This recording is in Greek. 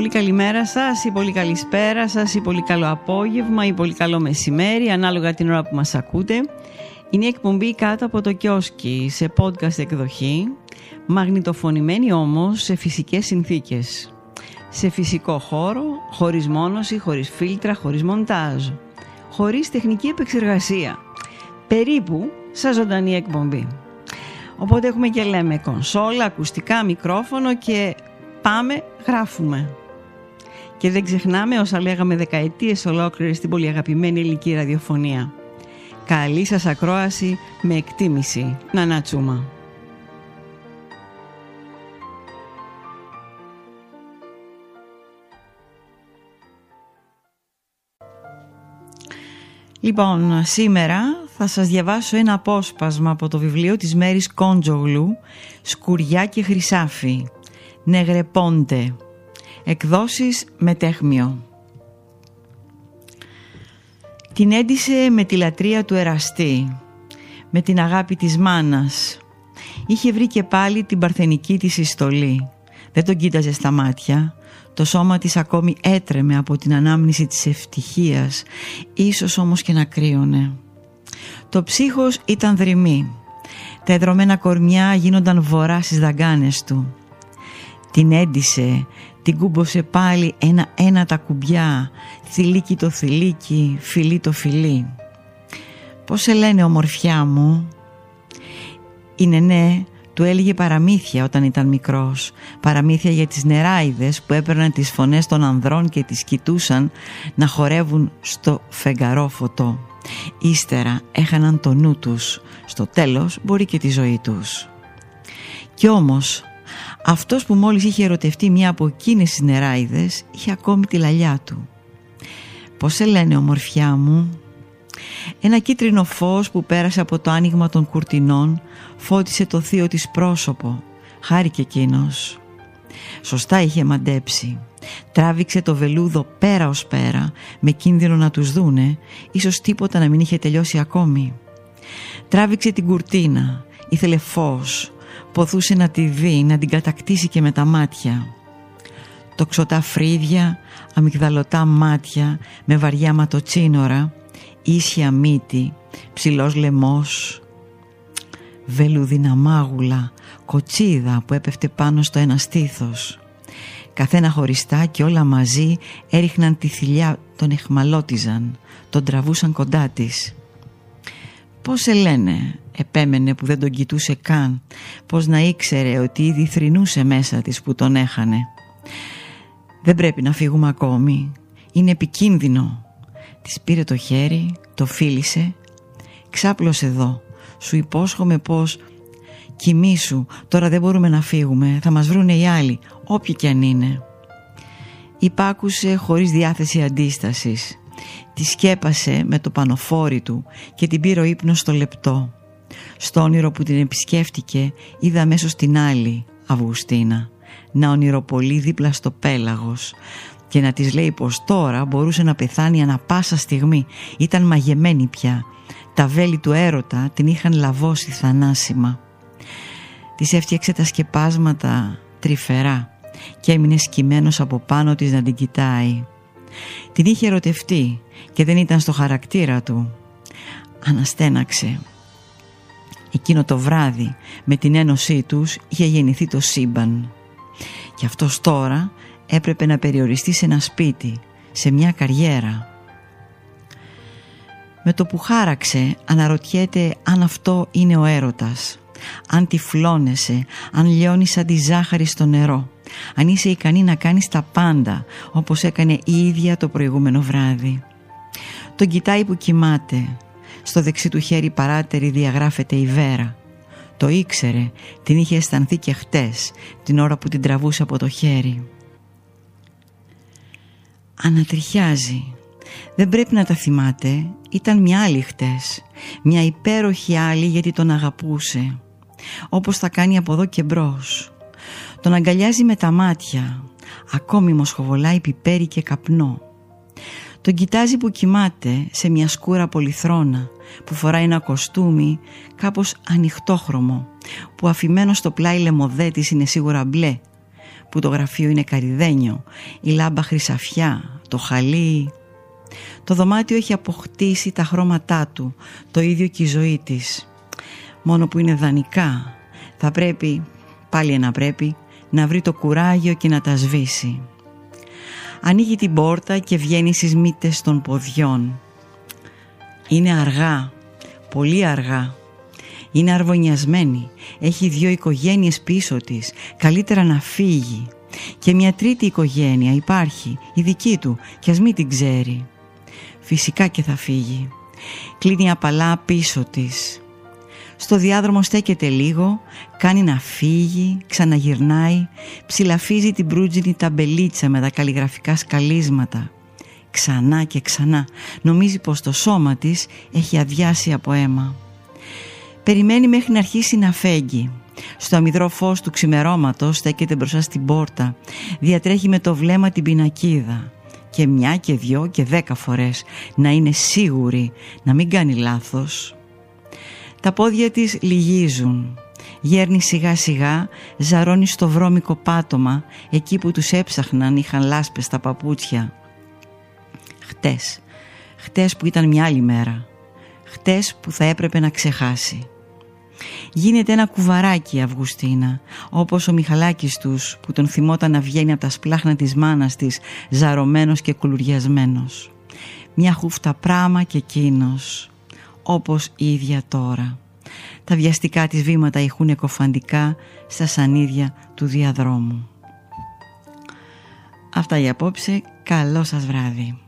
πολύ καλημέρα σας ή πολύ καλησπέρα σας ή πολύ καλό απόγευμα ή πολύ καλό μεσημέρι ανάλογα την ώρα που μας ακούτε. Είναι η εκπομπή κάτω από το κιόσκι σε podcast εκδοχή μαγνητοφωνημένη όμως σε φυσικές συνθήκες. Σε φυσικό χώρο, χωρίς μόνωση, χωρίς φίλτρα, χωρίς μοντάζ. Χωρίς τεχνική επεξεργασία. Περίπου σαν ζωντανή εκπομπή. Οπότε έχουμε και λέμε κονσόλα, ακουστικά, μικρόφωνο και πάμε γράφουμε. Και δεν ξεχνάμε όσα λέγαμε δεκαετίες ολόκληρες στην πολύ αγαπημένη ελληνική ραδιοφωνία. Καλή σας ακρόαση με εκτίμηση. Να νατσούμα. Λοιπόν, σήμερα θα σας διαβάσω ένα απόσπασμα από το βιβλίο της Μέρης Κόντζογλου «Σκουριά και χρυσάφι» Νεγρεπόντε Εκδόσεις Μετέχμιο Την έντισε με τη λατρεία του εραστή με την αγάπη της μάνας είχε βρει και πάλι την παρθενική της ιστολή δεν τον κοίταζε στα μάτια το σώμα της ακόμη έτρεμε από την ανάμνηση της ευτυχίας, ίσως όμως και να κρύωνε. Το ψύχος ήταν δρυμή. Τα εδρωμένα κορμιά γίνονταν βορρά στις δαγκάνες του. Την έντισε, την κούμπωσε πάλι ένα-ένα τα κουμπιά, θηλίκι το θηλίκι, φιλί το φιλί. «Πώς σε λένε ομορφιά μου» Η νενέ του έλεγε παραμύθια όταν ήταν μικρός. Παραμύθια για τις νεράιδες που έπαιρναν τις φωνές των ανδρών και τις κοιτούσαν να χορεύουν στο φεγγαρό φωτό. Ύστερα έχαναν το νου τους. Στο τέλος μπορεί και τη ζωή τους. Κι όμως αυτός που μόλις είχε ερωτευτεί μία από εκείνες τις νεράιδες είχε ακόμη τη λαλιά του. «Πώς σε λένε ομορφιά μου» Ένα κίτρινο φως που πέρασε από το άνοιγμα των κουρτινών φώτισε το θείο της πρόσωπο. Χάρηκε εκείνος. Σωστά είχε μαντέψει. Τράβηξε το βελούδο πέρα ως πέρα με κίνδυνο να τους δούνε ίσως τίποτα να μην είχε τελειώσει ακόμη. Τράβηξε την κουρτίνα. Ήθελε φως. Ποθούσε να τη δει, να την κατακτήσει και με τα μάτια. Τοξωτά φρύδια, αμυγδαλωτά μάτια με βαριά ματοτσίνορα ίσια μύτη, ψηλός λαιμός, βελούδινα μάγουλα, κοτσίδα που έπεφτε πάνω στο ένα στήθος. Καθένα χωριστά και όλα μαζί έριχναν τη θηλιά, τον εχμαλώτιζαν, τον τραβούσαν κοντά της. Πώς σε λένε, επέμενε που δεν τον κοιτούσε καν, πώς να ήξερε ότι ήδη θρυνούσε μέσα της που τον έχανε. Δεν πρέπει να φύγουμε ακόμη, είναι επικίνδυνο, Της πήρε το χέρι, το φίλησε «Ξάπλωσε εδώ, σου υπόσχομαι πως κοιμήσου, τώρα δεν μπορούμε να φύγουμε, θα μας βρούνε οι άλλοι, όποιοι κι αν είναι». Υπάκουσε χωρίς διάθεση αντίστασης. Τη σκέπασε με το πανοφόρι του και την πήρε ο ύπνος στο λεπτό. Στο όνειρο που την επισκέφτηκε είδα μέσω στην άλλη Αυγουστίνα να ονειροπολεί δίπλα στο πέλαγος και να της λέει πως τώρα μπορούσε να πεθάνει ανα πάσα στιγμή. Ήταν μαγεμένη πια. Τα βέλη του έρωτα την είχαν λαβώσει θανάσιμα. Της έφτιαξε τα σκεπάσματα τρυφερά και έμεινε σκυμμένος από πάνω της να την κοιτάει. Την είχε ερωτευτεί και δεν ήταν στο χαρακτήρα του. Αναστέναξε. Εκείνο το βράδυ με την ένωσή τους είχε γεννηθεί το σύμπαν. Και αυτός τώρα έπρεπε να περιοριστεί σε ένα σπίτι, σε μια καριέρα. Με το που χάραξε αναρωτιέται αν αυτό είναι ο έρωτας, αν τυφλώνεσαι, αν λιώνεις σαν τη ζάχαρη στο νερό, αν είσαι ικανή να κάνεις τα πάντα όπως έκανε η ίδια το προηγούμενο βράδυ. Τον κοιτάει που κοιμάται, στο δεξί του χέρι παράτερη διαγράφεται η βέρα. Το ήξερε, την είχε αισθανθεί και χτες, την ώρα που την τραβούσε από το χέρι ανατριχιάζει. Δεν πρέπει να τα θυμάται, ήταν μια άλλη χτες, μια υπέροχη άλλη γιατί τον αγαπούσε, όπως θα κάνει από εδώ και μπρος. Τον αγκαλιάζει με τα μάτια, ακόμη μοσχοβολάει πιπέρι και καπνό. Τον κοιτάζει που κοιμάται σε μια σκούρα πολυθρόνα που φοράει ένα κοστούμι κάπως ανοιχτόχρωμο που αφημένο στο πλάι λεμοδέτης είναι σίγουρα μπλε που το γραφείο είναι καριδένιο, η λάμπα χρυσαφιά, το χαλί. Το δωμάτιο έχει αποκτήσει τα χρώματά του, το ίδιο και η ζωή της. Μόνο που είναι δανεικά, θα πρέπει, πάλι ένα πρέπει, να βρει το κουράγιο και να τα σβήσει. Ανοίγει την πόρτα και βγαίνει στις μύτες των ποδιών. Είναι αργά, πολύ αργά. Είναι αρβωνιασμένη, έχει δύο οικογένειες πίσω της, καλύτερα να φύγει. Και μια τρίτη οικογένεια υπάρχει, η δική του, κι ας μην την ξέρει. Φυσικά και θα φύγει. Κλείνει απαλά πίσω της. Στο διάδρομο στέκεται λίγο, κάνει να φύγει, ξαναγυρνάει, ψηλαφίζει την προύτζινη ταμπελίτσα με τα καλλιγραφικά σκαλίσματα. Ξανά και ξανά νομίζει πως το σώμα της έχει αδειάσει από αίμα. Περιμένει μέχρι να αρχίσει να φέγγει. Στο αμυδρό φως του ξημερώματος στέκεται μπροστά στην πόρτα. Διατρέχει με το βλέμμα την πινακίδα. Και μια και δυο και δέκα φορές να είναι σίγουρη να μην κάνει λάθος. Τα πόδια της λυγίζουν. Γέρνει σιγά σιγά, ζαρώνει στο βρώμικο πάτωμα, εκεί που τους έψαχναν είχαν λάσπες στα παπούτσια. Χτες, χτες που ήταν μια άλλη μέρα. Χτες που θα έπρεπε να ξεχάσει. Γίνεται ένα κουβαράκι η Αυγουστίνα, όπως ο Μιχαλάκης τους που τον θυμόταν να βγαίνει από τα σπλάχνα της μάνας της, ζαρωμένος και κουλουριασμένος. Μια χούφτα πράμα και εκείνος, όπως η ίδια τώρα. Τα βιαστικά της βήματα ηχούν εκοφαντικά στα σανίδια του διαδρόμου. Αυτά για απόψε. Καλό σας βράδυ.